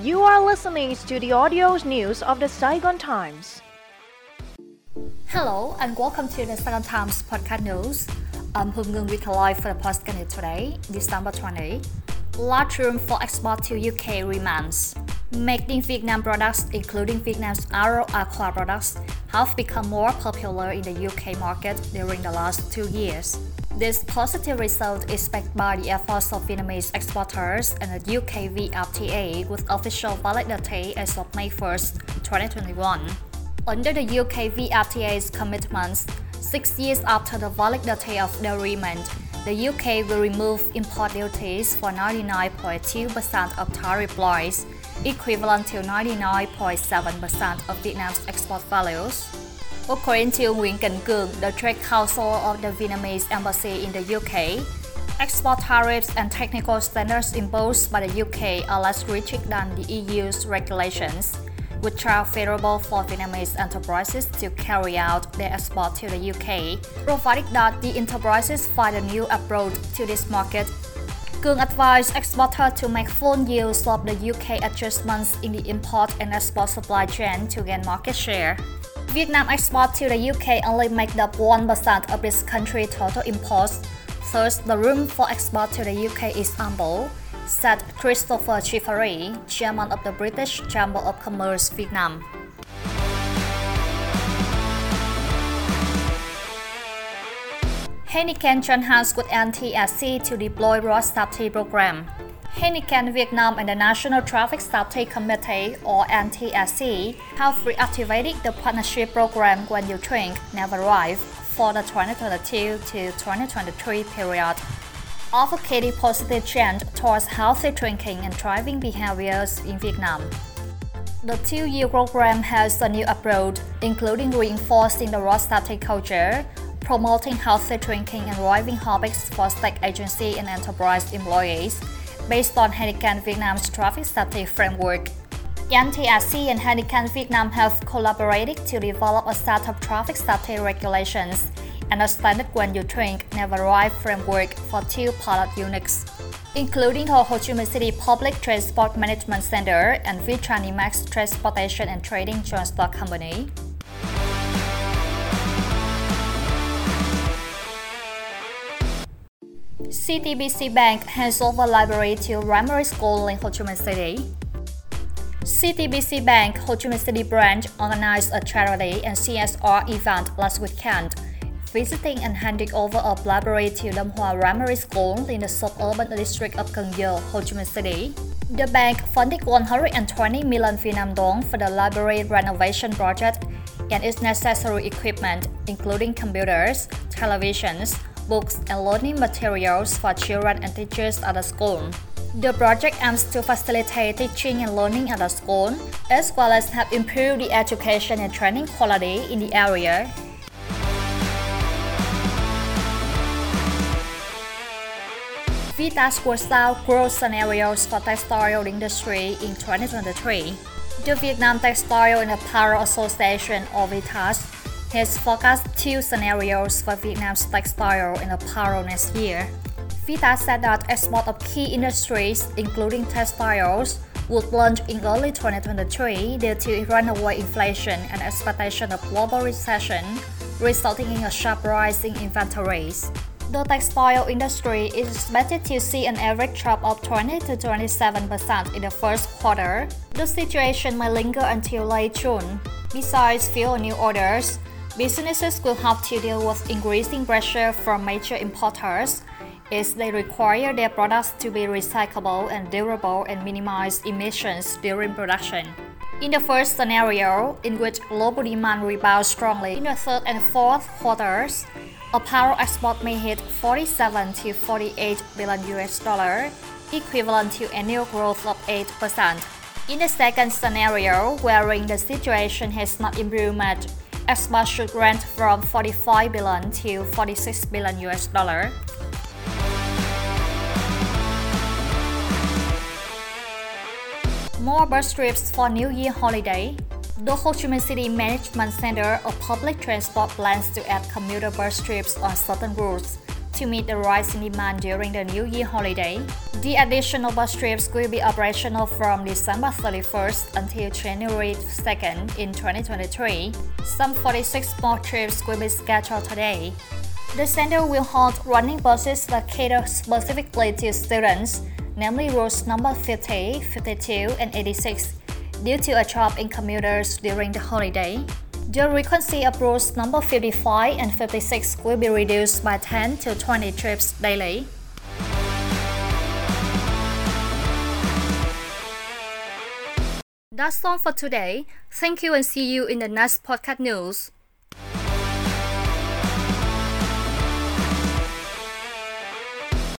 You are listening to the audio news of the Saigon Times. Hello and welcome to the Saigon Times podcast news. I'm Hung Ngung with live for the podcast today, December 20. Large room for export to UK remains. Making Vietnam products, including Vietnam's Aro Aqua products, have become more popular in the UK market during the last two years. This positive result is backed by the efforts of Vietnamese exporters and the UK VFTA with official validity as of May 1, 2021. Under the UK VFTA's commitments, six years after the validity of the agreement, the UK will remove import duties for 99.2% of tariff price, equivalent to 99.7% of Vietnam's export values. According to Nguyễn Cảnh Cường, the Trade Council of the Vietnamese Embassy in the UK, export tariffs and technical standards imposed by the UK are less rigid than the EU's regulations, which are favorable for Vietnamese enterprises to carry out their export to the UK, provided that the enterprises find a new approach to this market. Cường advised exporters to make full use of the UK adjustments in the import and export supply chain to gain market share. Vietnam exports to the UK only make up 1% of this country's total imports. Thus, the room for export to the UK is ample, said Christopher Chiffary, chairman of the British Chamber of Commerce Vietnam. Heineken joined hands with NTSC to deploy road safety program. Heineken Vietnam and the National Traffic Safety Committee, or NTSC, have reactivated the partnership program When You Drink, Never Drive for the 2022 to 2023 period, advocating positive change towards healthy drinking and driving behaviors in Vietnam. The two-year program has a new approach, including reinforcing the road safety culture, promoting healthy drinking and driving habits for state agency and enterprise employees, based on Heineken Vietnam's traffic safety framework. NTSC and Heineken Vietnam have collaborated to develop a set of traffic safety regulations and a standard when you drink, never drive framework for two pilot units, including the Ho Chi Minh City Public Transport Management Center and Vietnamimax Transportation and Trading Joint Stock Company. CTBC Bank hands over library to Primary School in Ho Chi Minh City. CTBC Bank Ho Chi Minh City branch organized a charity and CSR event last weekend, visiting and handing over a library to Lâm Hoa Primary School in the suburban district of Cần Giờ, Ho Chi Minh City. The bank funded 120 million Vietnam dong for the library renovation project and its necessary equipment, including computers, televisions, books, and learning materials for children and teachers at the school. The project aims to facilitate teaching and learning at the school, as well as help improve the education and training quality in the area. Vitas will out growth scenarios for textile industry in 2023. The Vietnam Textile and Apparel Association, or Vitas, has forecast two scenarios for Vietnam's textile and apparel next year. Vitas said that export of key industries, including textiles, would plunge in early 2023 due to runaway inflation and expectation of global recession, resulting in a sharp rise in inventories. The textile industry is expected to see an average drop of 20 to 27% in the first quarter. The situation may linger until late June. Besides fewer new orders, businesses will have to deal with increasing pressure from major importers as they require their products to be recyclable and durable and minimize emissions during production. In the first scenario, in which global demand rebounds strongly in the third and fourth quarters, apparel export may hit 47 to 48 billion US dollar, equivalent to annual growth of 8%. In the second scenario, wherein the situation has not improved much, export should range from 45 billion to 46 billion US dollar. More bus trips for New Year holiday. The Ho Chi Minh City Management Center of Public Transport plans to add commuter bus trips on certain routes to meet the rising demand during the New Year holiday. The additional bus trips will be operational from December 31st until January 2nd in 2023. Some 46 more trips will be scheduled today. The center will hold running buses that cater specifically to students, namely routes number 50, 52, and 86, due to a drop in commuters during the holiday. The frequency of routes number 55 and 56 will be reduced by 10 to 20 trips daily. That's all for today. Thank you and see you in the next podcast news.